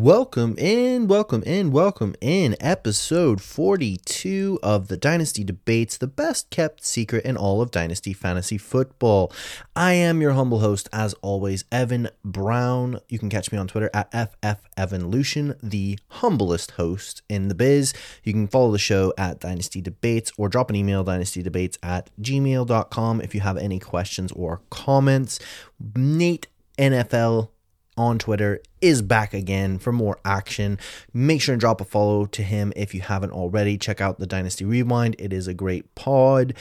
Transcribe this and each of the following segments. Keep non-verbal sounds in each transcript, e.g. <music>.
Welcome in, welcome in, welcome in. Episode 42 of the Dynasty Debates, the best kept secret in all of Dynasty Fantasy Football. I am your humble host, as always, Evan Brown. You can catch me on Twitter at FFEvanLucian, the humblest host in the biz. You can follow the show at Dynasty Debates or drop an email, dynastydebates at gmail.com, if you have any questions or comments. Nate NFL on Twitter is back again for more action. Make sure and drop a follow to him if you haven't already. Check out the Dynasty Rewind, it is a great pod.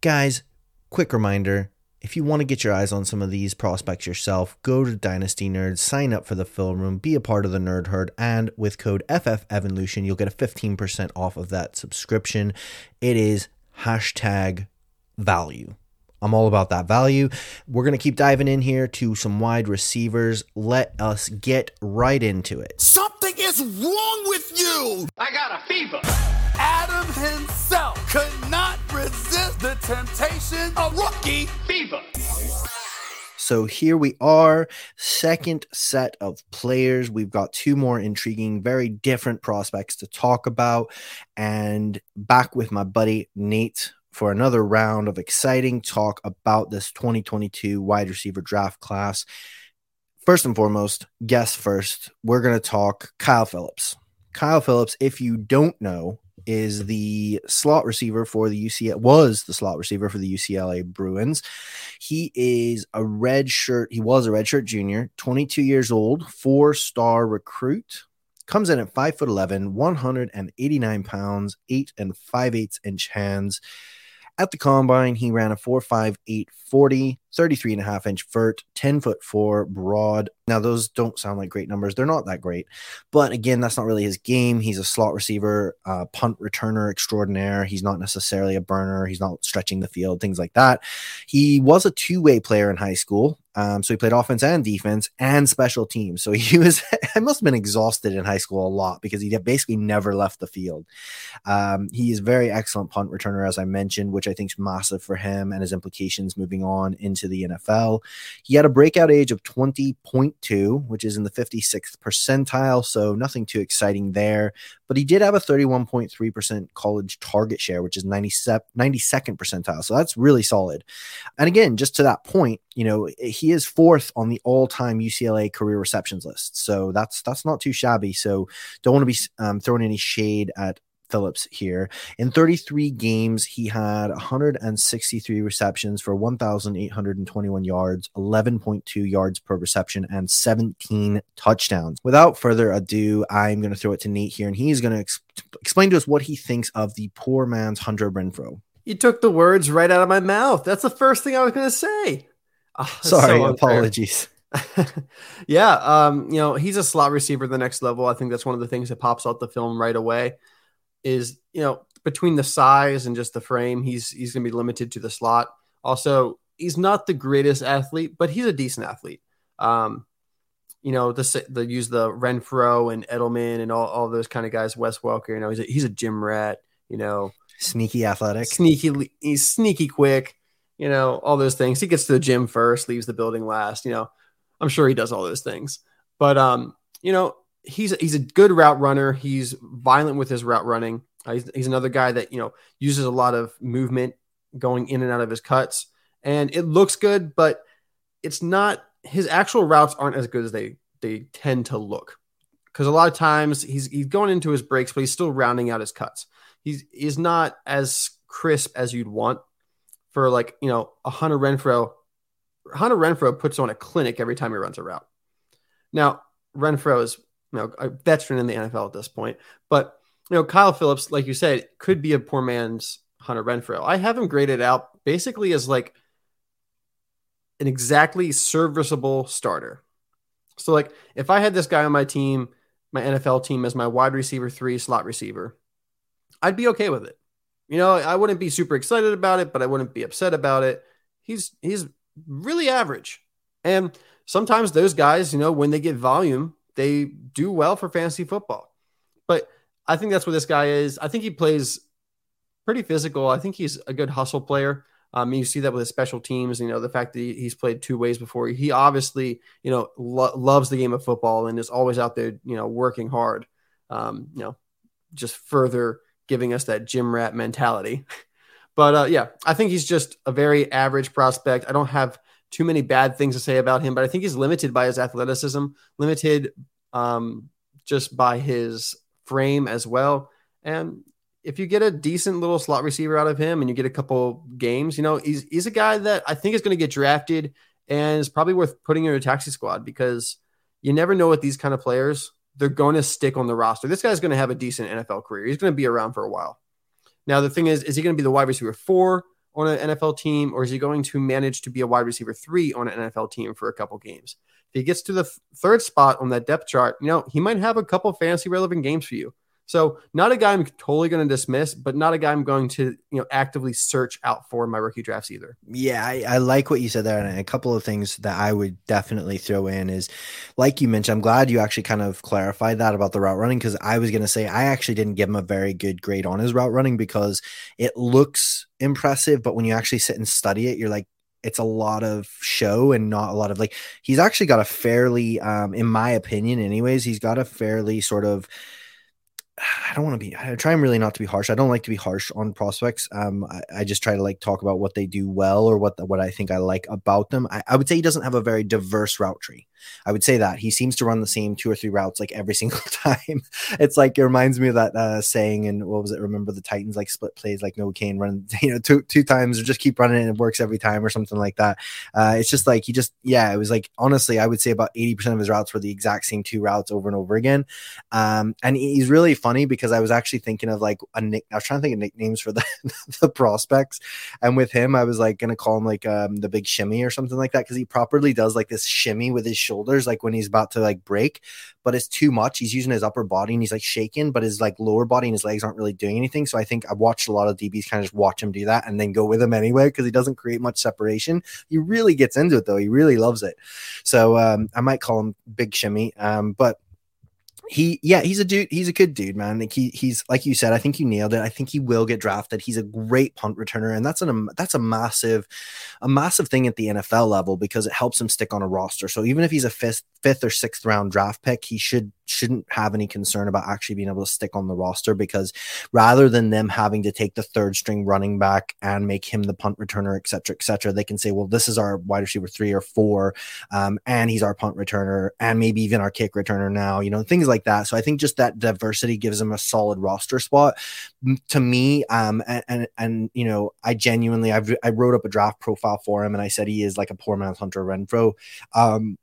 Guys, quick reminder if you want to get your eyes on some of these prospects yourself, go to Dynasty Nerds, sign up for the film room, be a part of the nerd herd, and with code FF FFEvolution, you'll get a 15% off of that subscription. It is hashtag value. I'm all about that value. We're going to keep diving in here to some wide receivers. Let us get right into it. Something is wrong with you! I got a fever. Adam himself could not resist the temptation of rookie Fever. So here we are, second set of players. We've got two more intriguing, very different prospects to talk about. And back with my buddy Nate for another round of exciting talk about this 2022 wide receiver draft class. First and foremost, guess first, we're going to talk Kyle Phillips. Kyle Phillips, if you don't know, is the slot receiver for the UCLA was the slot receiver for the UCLA Bruins. He is a red shirt. He was a red shirt junior, 22 years old, four star recruit. Comes in at five foot 11, 189 pounds, eight and five eighths inch hands. At the combine, he ran a 4.58 40, 33 and a half inch vert, 10 foot four broad. Now, those don't sound like great numbers. They're not that great. But again, that's not really his game. He's a slot receiver, uh, punt returner extraordinaire. He's not necessarily a burner. He's not stretching the field, things like that. He was a two way player in high school. Um, so he played offense and defense and special teams. So <laughs> he was, I must have been exhausted in high school a lot because he basically never left the field. Um, he is very excellent punt returner, as I mentioned, which I think is massive for him and his implications moving on into the NFL. He had a breakout age of 20.2, which is in the 56th percentile. So nothing too exciting there. But he did have a 31.3% college target share, which is 97, 92nd percentile. So that's really solid. And again, just to that point, you know, he is fourth on the all-time UCLA career receptions list. So that's that's not too shabby. So don't want to be um, throwing any shade at Phillips here. In 33 games, he had 163 receptions for 1,821 yards, 11.2 yards per reception, and 17 touchdowns. Without further ado, I'm going to throw it to Nate here, and he's going to ex- explain to us what he thinks of the poor man's Hunter Renfrow. You took the words right out of my mouth. That's the first thing I was going to say. Oh, Sorry, so apologies. <laughs> yeah, um, you know, he's a slot receiver the next level. I think that's one of the things that pops out the film right away is, you know, between the size and just the frame, he's he's going to be limited to the slot. Also, he's not the greatest athlete, but he's a decent athlete. Um, you know, the the use the Renfrow and Edelman and all, all those kind of guys. Wes Welker, you know, he's a, he's a gym rat. You know, sneaky athletic, sneaky, he's sneaky quick. You know, all those things. He gets to the gym first, leaves the building last. You know, I'm sure he does all those things. But um, you know, he's he's a good route runner. He's violent with his route running. Uh, he's, he's another guy that you know uses a lot of movement going in and out of his cuts, and it looks good, but it's not. His actual routes aren't as good as they they tend to look because a lot of times he's he's going into his breaks, but he's still rounding out his cuts. He's he's not as crisp as you'd want for like you know a Hunter Renfrow. Hunter Renfrow puts on a clinic every time he runs a route. Now Renfrow is you know a veteran in the NFL at this point, but you know Kyle Phillips, like you said, could be a poor man's Hunter Renfrow. I have him graded out basically as like an exactly serviceable starter. So like if I had this guy on my team my NFL team as my wide receiver three slot receiver, I'd be okay with it. You know, I wouldn't be super excited about it, but I wouldn't be upset about it. He's he's really average. And sometimes those guys, you know, when they get volume, they do well for fantasy football. But I think that's what this guy is. I think he plays pretty physical. I think he's a good hustle player. Um, you see that with his special teams. You know the fact that he's played two ways before. He obviously, you know, lo- loves the game of football and is always out there, you know, working hard. Um, you know, just further giving us that gym rat mentality. <laughs> but uh, yeah, I think he's just a very average prospect. I don't have too many bad things to say about him, but I think he's limited by his athleticism, limited um, just by his frame as well. And if you get a decent little slot receiver out of him and you get a couple games, you know, he's he's a guy that I think is going to get drafted and is probably worth putting in a taxi squad because you never know what these kind of players. They're going to stick on the roster. This guy's going to have a decent NFL career. He's going to be around for a while. Now, the thing is, is he going to be the wide receiver four on an NFL team, or is he going to manage to be a wide receiver three on an NFL team for a couple games? If he gets to the third spot on that depth chart, you know, he might have a couple fantasy relevant games for you. So not a guy I'm totally going to dismiss, but not a guy I'm going to you know actively search out for my rookie drafts either. Yeah, I, I like what you said there, and a couple of things that I would definitely throw in is, like you mentioned, I'm glad you actually kind of clarified that about the route running because I was going to say I actually didn't give him a very good grade on his route running because it looks impressive, but when you actually sit and study it, you're like, it's a lot of show and not a lot of like he's actually got a fairly um in my opinion anyways he's got a fairly sort of <sighs> I don't want to be. I try really not to be harsh. I don't like to be harsh on prospects. Um, I, I just try to like talk about what they do well or what what I think I like about them. I, I would say he doesn't have a very diverse route tree. I would say that he seems to run the same two or three routes like every <laughs> single time. it's like it reminds me of that uh, saying and what was it? Remember the Titans like split plays like no Kane run <laughs> you know two two times or just keep running and it works every time or something like that. Uh, it's just like he just yeah it was like honestly I would say about eighty percent of his routes were the exact same two routes over and over again. Um, and he's really funny because I was actually thinking of like a nick. I was trying to think of nicknames for the <laughs> the prospects, and with him I was like gonna call him like um, the big shimmy or something like that because he properly does like this shimmy with his shoulders, like when he's about to like break, but it's too much. He's using his upper body and he's like shaking, but his like lower body and his legs aren't really doing anything. So I think I've watched a lot of DBs kind of just watch him do that and then go with him anyway because he doesn't create much separation. He really gets into it though. He really loves it. So um, I might call him Big Shimmy. Um, but he yeah he's a dude he's a good dude man. Like he he's like you said i think you nailed it. I think he will get drafted. He's a great punt returner and that's an that's a massive a massive thing at the nfl level because it helps him stick on a roster. So even if he's a fifth fifth or sixth round draft pick he should shouldn't have any concern about actually being able to stick on the roster because rather than them having to take the third string running back and make him the punt returner, et cetera, et cetera, they can say, well, this is our wide receiver three or four, um, and he's our punt returner, and maybe even our kick returner now, you know, things like that. So I think just that diversity gives him a solid roster spot. To me, um, and, and, and you know, I genuinely, I've, I wrote up a draft profile for him, and I said he is like a poor man's Hunter Renfrow. Um,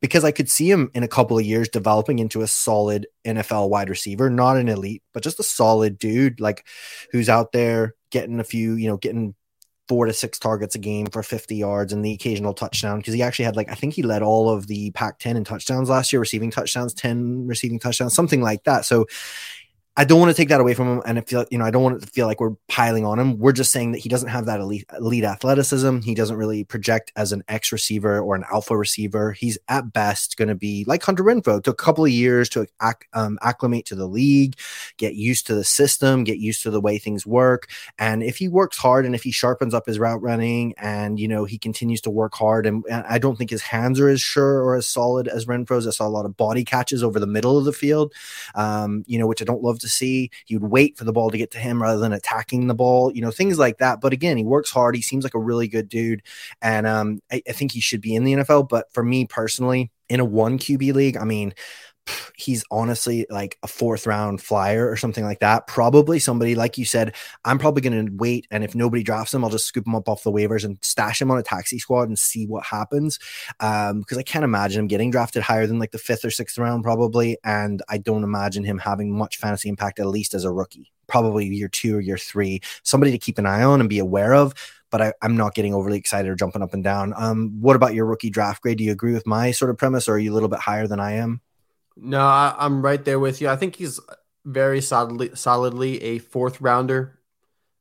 because I could see him in a couple of years developing into a solid NFL wide receiver, not an elite, but just a solid dude, like who's out there getting a few, you know, getting four to six targets a game for 50 yards and the occasional touchdown. Because he actually had like, I think he led all of the Pac 10 in touchdowns last year, receiving touchdowns, 10 receiving touchdowns, something like that. So I don't want to take that away from him, and I feel you know I don't want it to feel like we're piling on him. We're just saying that he doesn't have that elite, elite athleticism. He doesn't really project as an X receiver or an alpha receiver. He's at best going to be like Hunter Renfrow. Took a couple of years to um, acclimate to the league, get used to the system, get used to the way things work. And if he works hard and if he sharpens up his route running, and you know he continues to work hard, and, and I don't think his hands are as sure or as solid as Renfrow's. I saw a lot of body catches over the middle of the field, um, you know, which I don't love to see. He would wait for the ball to get to him rather than attacking the ball, you know, things like that. But again, he works hard. He seems like a really good dude. And um, I, I think he should be in the NFL. But for me personally, in a one QB league, I mean, he's honestly like a fourth round flyer or something like that. Probably somebody like you said. I'm probably going to wait, and if nobody drafts him, I'll just scoop him up off the waivers and stash him on a taxi squad and see what happens. Um, because I can't imagine him getting drafted higher than like the fifth or sixth round, probably, and I don't imagine him having much fantasy impact at least as a rookie. Probably year two or year three. Somebody to keep an eye on and be aware of but I, am not getting overly excited or jumping up and down. Um, what about your rookie draft grade? Do you agree with my sort of premise, or are you a little bit higher than I am? No, I, I'm right there with you. I think he's very solidly solidly a fourth rounder.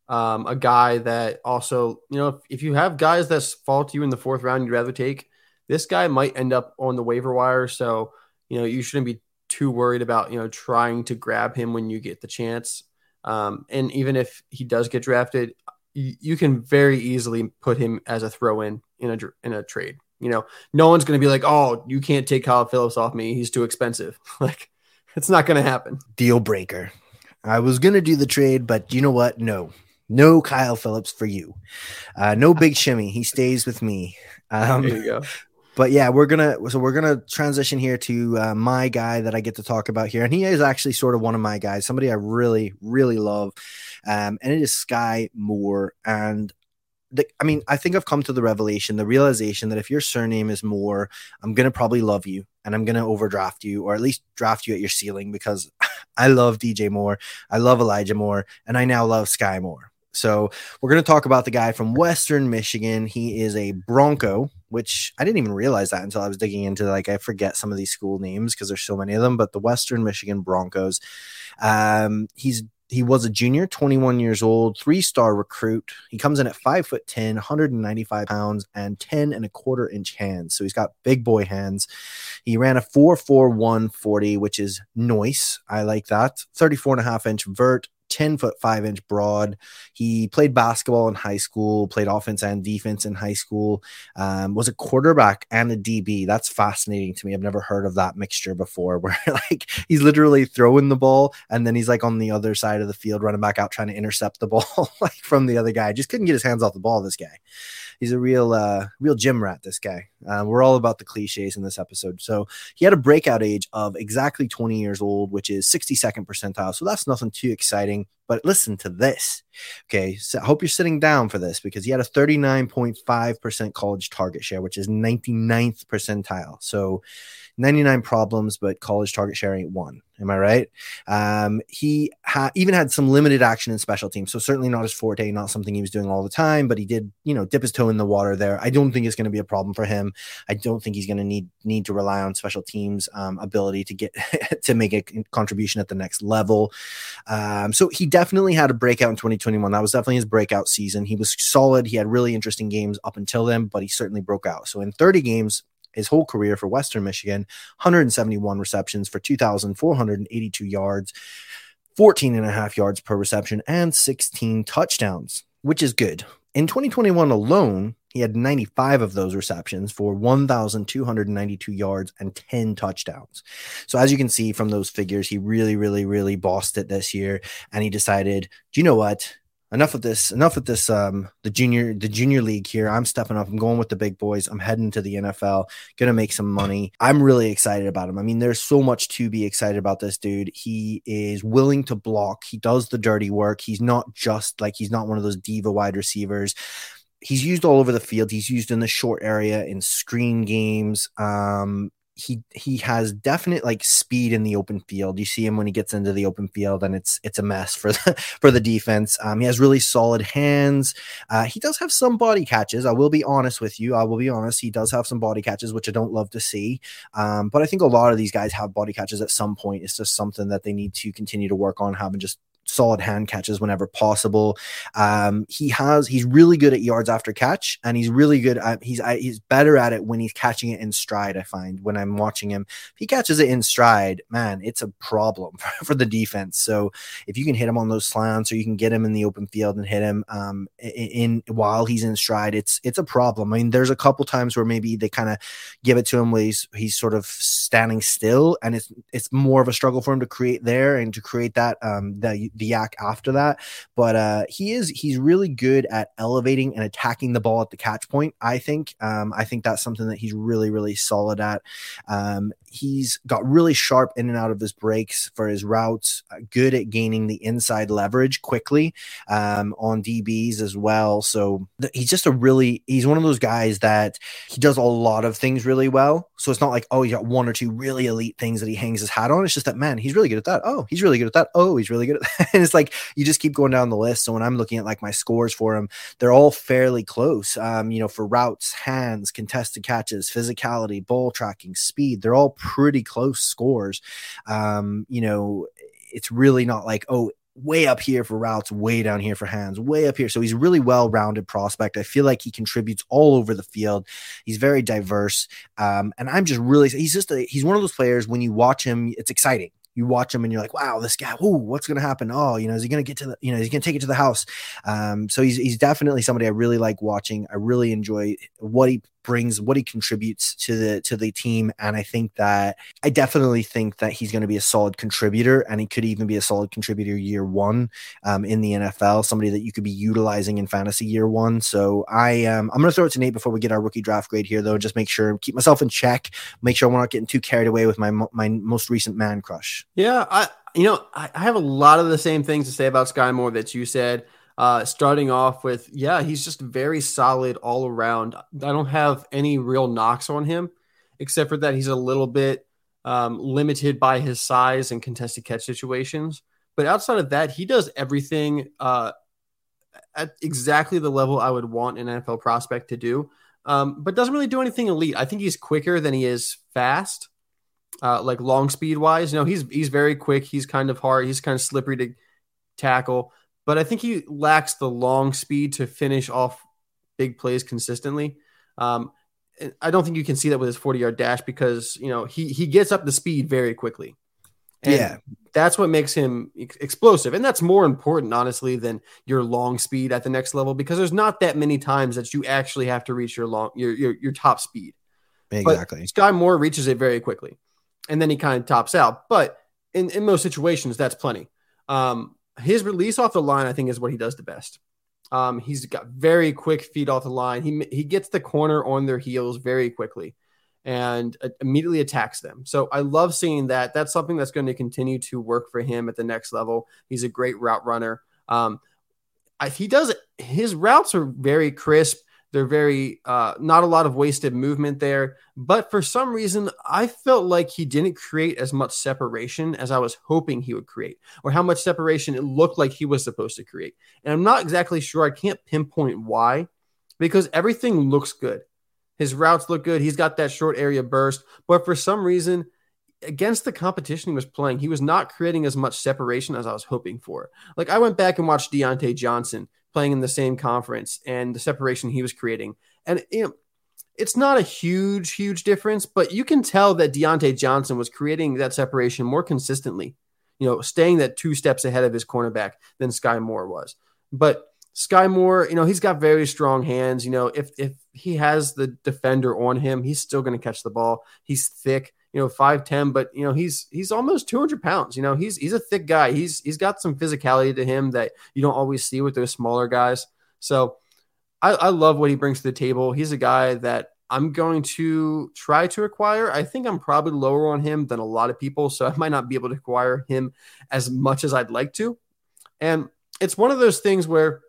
Um, a guy that also, you know, if, if you have guys that fall to you in the fourth round, you'd rather take this guy might end up on the waiver wire. So, you know, you shouldn't be too worried about, you know, trying to grab him when you get the chance. Um, and even if he does get drafted, you, you can very easily put him as a throw in in a in a trade. You know, no one's going to be like, "Oh, you can't take Kyle Phillips off me; he's too expensive." <laughs> like, it's not going to happen. Deal breaker. I was going to do the trade, but you know what? No, no Kyle Phillips for you. Uh, no big shimmy. He stays with me. Um, there you go. But yeah, we're gonna so we're gonna transition here to uh, my guy that I get to talk about here, and he is actually sort of one of my guys, somebody I really really love, um, and it is Skyy Moore. And the, I mean, I think I've come to the revelation, the realization that if your surname is Moore, I'm gonna probably love you, and I'm gonna overdraft you, or at least draft you at your ceiling because <laughs> I love DJ Moore, I love Elijah Moore, and I now love Skyy Moore. So we're going to talk about the guy from Western Michigan. He is a Bronco, which I didn't even realize that until I was digging into like I forget some of these school names because there's so many of them. But the Western Michigan Broncos. Um, he's he was a junior, 21 years old, three star recruit. He comes in at five foot 10, 195 pounds, and 10 and a quarter inch hands. So he's got big boy hands. He ran a 441 40, which is nice. I like that. 34 and a half inch vert, 10 foot 5 inch broad. He played basketball in high school, played offense and defense in high school, um, was a quarterback and a DB. That's fascinating to me. I've never heard of that mixture before <laughs> where like he's literally throwing the ball and then he's like on the other side of the field running back out trying to intercept the ball <laughs> like from the other guy. Just couldn't get his hands off the ball, this guy he's a real uh, real gym rat. This guy. Uh, we're all about the cliches in this episode. So he had a breakout age of exactly 20 years old, which is 62nd percentile. So that's nothing too exciting. But listen to this. Okay, so I hope you're sitting down for this because he had a 39.5% college target share, which is 99th percentile. So 99 problems, but college target share ain't one. Am I right? Um, he ha- even had some limited action in special teams, so certainly not his forte, not something he was doing all the time. But he did, you know, dip his toe in the water there. I don't think it's going to be a problem for him. I don't think he's going to need need to rely on special teams um, ability to get <laughs> to make a contribution at the next level. Um, so he definitely had a breakout in 2021. That was definitely his breakout season. He was solid. He had really interesting games up until then, but he certainly broke out. So in 30 games, his whole career for Western Michigan 171 receptions for 2,482 yards, 14 and a half yards per reception, and 16 touchdowns, which is good. In 2021 alone, he had 95 of those receptions for 1,292 yards and 10 touchdowns. So, as you can see from those figures, he really, really, really bossed it this year. And he decided, do you know what? enough of this enough of this um the junior the junior league here. I'm stepping up. I'm going with the big boys. I'm heading to the nfl gonna make some money. I'm really excited about him. I mean there's so much to be excited about this dude. He is willing to block. He does the dirty work. He's not just like he's not one of those diva wide receivers he's used all over the field he's used in the short area in screen games um he he has definite like speed in the open field. You see him when he gets into the open field, and it's it's a mess for the <laughs> for the defense. Um, he has really solid hands. Uh, he does have some body catches. I will be honest with you. I will be honest. He does have some body catches, which I don't love to see. Um, but I think a lot of these guys have body catches at some point. It's just something that they need to continue to work on having just solid hand catches whenever possible. Um, he has he's really good at yards after catch, and he's really good at he's he's better at it when he's catching it in stride. I find when I'm watching him, if he catches it in stride, man, it's a problem <laughs> for, the defense. So if you can hit him on those slants, or you can get him in the open field and hit him um, in, in while he's in stride, it's it's a problem. I mean, there's a couple times where maybe they kind of give it to him where he's he's sort of standing still, and it's it's more of a struggle for him to create there and to create that um that YAC after that. But uh, he is he's really good at elevating and attacking the ball at the catch point. I think um, I think that's something that he's really really solid at. Um, he's got really sharp in and out of his breaks for his routes. Uh, good at gaining the inside leverage quickly um, on DBs as well. So he's just a really he's one of those guys that he does a lot of things really well. So it's not like oh he got one or two really elite things that he hangs his hat on. It's just that man he's really good at that. Oh he's really good at that. Oh he's really good at <laughs> that. and it's like you just keep going down the list. So when I'm looking at like my scores for him, they're all fairly close. Um, you know for routes, hands, contested catches, physicality, ball tracking, speed, they're all pretty close scores. Um, you know, it's really not like, oh, way up here for routes, way down here for hands, way up here. So he's really well rounded prospect. I feel like he contributes all over the field. He's very diverse. Um, and I'm just really, he's just, a, he's one of those players when you watch him, it's exciting you watch him and you're like, wow, this guy, ooh, what's going to happen? Oh, you know, is he going to get to the, you know, he's going to take it to the house. Um, so he's, he's definitely somebody I really like watching. I really enjoy what he brings, what he contributes to the to the team, and I think that I definitely think that he's going to be a solid contributor, and he could even be a solid contributor year one um, in the NFL. Somebody that you could be utilizing in fantasy year one. So I um, I'm going to throw it to Nate before we get our rookie draft grade here, though. Just make sure keep myself in check, make sure we're not getting too carried away with my my most recent man crush. Yeah, I you know I, have a lot of the same things to say about Skyy Moore that you said. Uh, starting off with, yeah, he's just very solid all around. I don't have any real knocks on him, except for that he's a little bit um, limited by his size and contested catch situations. But outside of that, he does everything uh, at exactly the level I would want an NFL prospect to do, um, but doesn't really do anything elite. I think he's quicker than he is fast, uh, like long speed wise. You know, he's he's very quick. He's kind of hard. He's kind of slippery to tackle but I think he lacks the long speed to finish off big plays consistently. Um, I don't think you can see that with his 40 yard dash because, you know, he, he gets up the speed very quickly. And yeah. That's what makes him ex- explosive. And that's more important, honestly, than your long speed at the next level because there's not that many times that you actually have to reach your long, your, your, your top speed. Exactly. But Skyy Moore reaches it very quickly and then he kind of tops out. But in, in most situations, that's plenty. Um, his release off the line, I think, is what he does the best. Um, he's got very quick feet off the line. He he gets the corner on their heels very quickly, and uh, immediately attacks them. So I love seeing that. That's something that's going to continue to work for him at the next level. He's a great route runner. Um, I, he does his routes are very crisp. They're very uh, not a lot of wasted movement there, but for some reason, I felt like he didn't create as much separation as I was hoping he would create, or how much separation it looked like he was supposed to create. And I'm not exactly sure. I can't pinpoint why, because everything looks good. His routes look good. He's got that short area burst, but for some reason, against the competition he was playing, he was not creating as much separation as I was hoping for. Like I went back and watched Diontae Johnson playing in the same conference and the separation he was creating. And you know, it's not a huge, huge difference, but you can tell that Diontae Johnson was creating that separation more consistently, you know, staying that two steps ahead of his cornerback than Skyy Moore was. But Skyy Moore, you know, he's got very strong hands. You know, if if he has the defender on him, he's still going to catch the ball. He's thick you know, 5'10, but you know, he's he's almost 200 pounds. You know, he's he's a thick guy. He's he's got some physicality to him that you don't always see with those smaller guys. So I, I love what he brings to the table. He's a guy that I'm going to try to acquire. I think I'm probably lower on him than a lot of people, so I might not be able to acquire him as much as I'd like to. And it's one of those things where,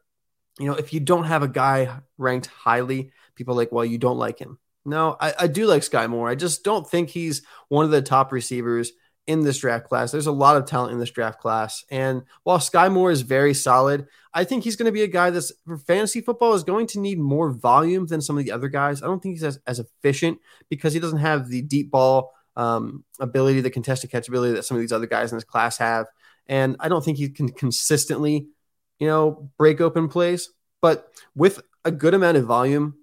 you know, if you don't have a guy ranked highly, people like, well, you don't like him. No, I, I do like Skyy Moore. I just don't think he's one of the top receivers in this draft class. There's a lot of talent in this draft class. And while Skyy Moore is very solid, I think he's going to be a guy that's for fantasy football is going to need more volume than some of the other guys. I don't think he's as, as efficient because he doesn't have the deep ball um, ability, the contested catch ability that some of these other guys in this class have. And I don't think he can consistently, you know, break open plays. But with a good amount of volume,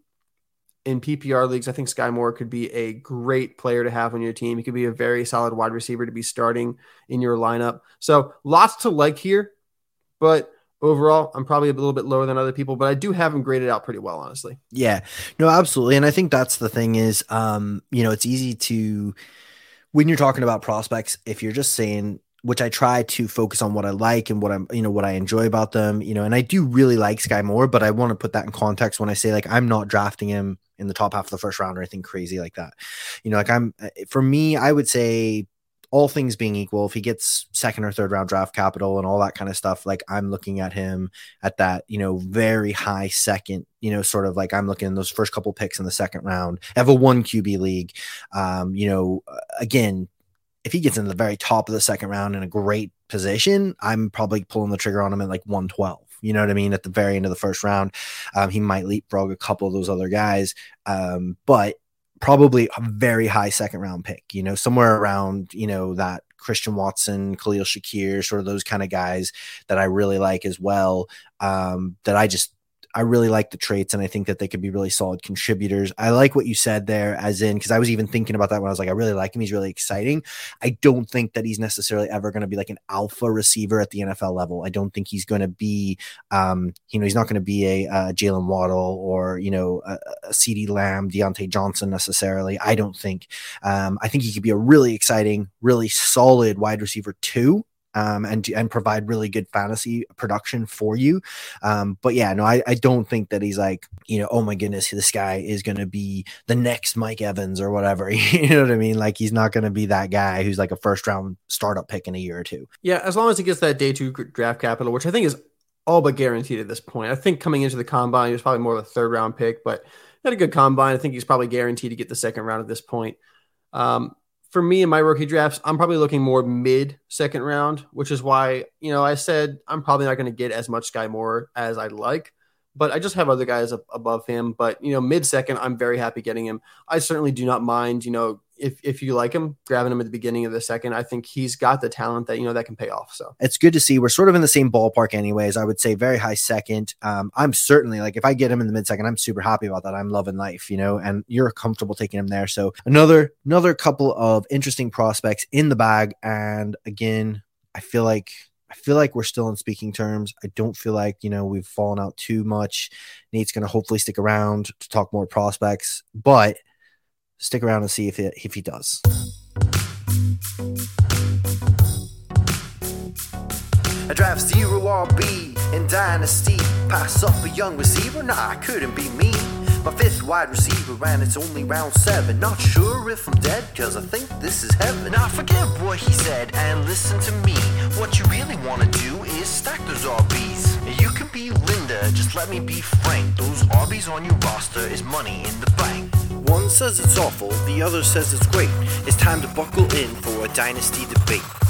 in PPR leagues, I think Skyy Moore could be a great player to have on your team. He could be a very solid wide receiver to be starting in your lineup. So lots to like here, but overall, I'm probably a little bit lower than other people, but I do have him graded out pretty well, honestly. Yeah, no, absolutely. And I think that's the thing is, um, you know, it's easy to, when you're talking about prospects, if you're just saying, which I try to focus on what I like and what I'm, you know, what I enjoy about them, you know, and I do really like Skyy Moore, but I want to put that in context when I say like I'm not drafting him in the top half of the first round or anything crazy like that. You know, like I'm uh, for me, I would say all things being equal, if he gets second or third round draft capital and all that kind of stuff, like I'm looking at him at that, you know, very high second, you know, sort of like I'm looking those first couple picks in the second round. I have a one QB league. Um, you know, uh, again, if he gets in the very top of the second round in a great position, I'm probably pulling the trigger on him at like 112. You know what I mean? At the very end of the first round, um, he might leapfrog a couple of those other guys. Um, but probably a very high second round pick, you know, somewhere around, you know, that Christian Watson, Khalil Shakir, sort of those kind of guys that I really like as well. Um, that I just I really like the traits and I think that they could be really solid contributors. I like what you said there, as in, because I was even thinking about that when I was like, I really like him. He's really exciting. I don't think that he's necessarily ever going to be like an alpha receiver at the NFL level. I don't think he's going to be, um, you know, he's not going to be a, Jaylen Waddle or, you know, a, a CeeDee Lamb, Diontae Johnson necessarily. I don't think. Um, I think he could be a really exciting, really solid wide receiver too um, and and provide really good fantasy production for you. Um, but yeah, no, I, I don't think that he's like you know, oh my goodness, this guy is going to be the next Mike Evans or whatever. <laughs> you know what I mean? Like he's not going to be that guy who's like a first round startup pick in a year or two. Yeah, as long as he gets that day two draft capital, which I think is all but guaranteed at this point. I think coming into the combine, he was probably more of a third round pick, but had a good combine. I think he's probably guaranteed to get the second round at this point. Um, for me in my rookie drafts, I'm probably looking more mid second round, which is why, you know, I said I'm probably not going to get as much Skyy Moore as I'd like but I just have other guys above him. But you know, mid second, I'm very happy getting him. I certainly do not mind. You know, if if you like him, grabbing him at the beginning of the second, I think he's got the talent that you know that can pay off. So it's good to see. We're sort of in the same ballpark, anyways. I would say very high second. Um, I'm certainly like if I get him in the mid second, I'm super happy about that. I'm loving life, you know, and you're comfortable taking him there. So another another couple of interesting prospects in the bag, and again, I feel like I feel like we're still in speaking terms. I don't feel like, you know, we've fallen out too much. Nate's going to hopefully stick around to talk more prospects, but stick around and see if it, if he does. I draft zero RB in Dynasty. Pass up a young receiver? Nah, I couldn't be me. My fifth wide receiver, and it's only round seven. Not sure if I'm dead, cause I think this is heaven. Now forget what he said and listen to me. What you really wanna do is stack those RBs. You can be Just let me be frank. Those RBs on your roster is money in the bank. One says it's awful, the other says it's great. It's time to buckle in for a dynasty debate.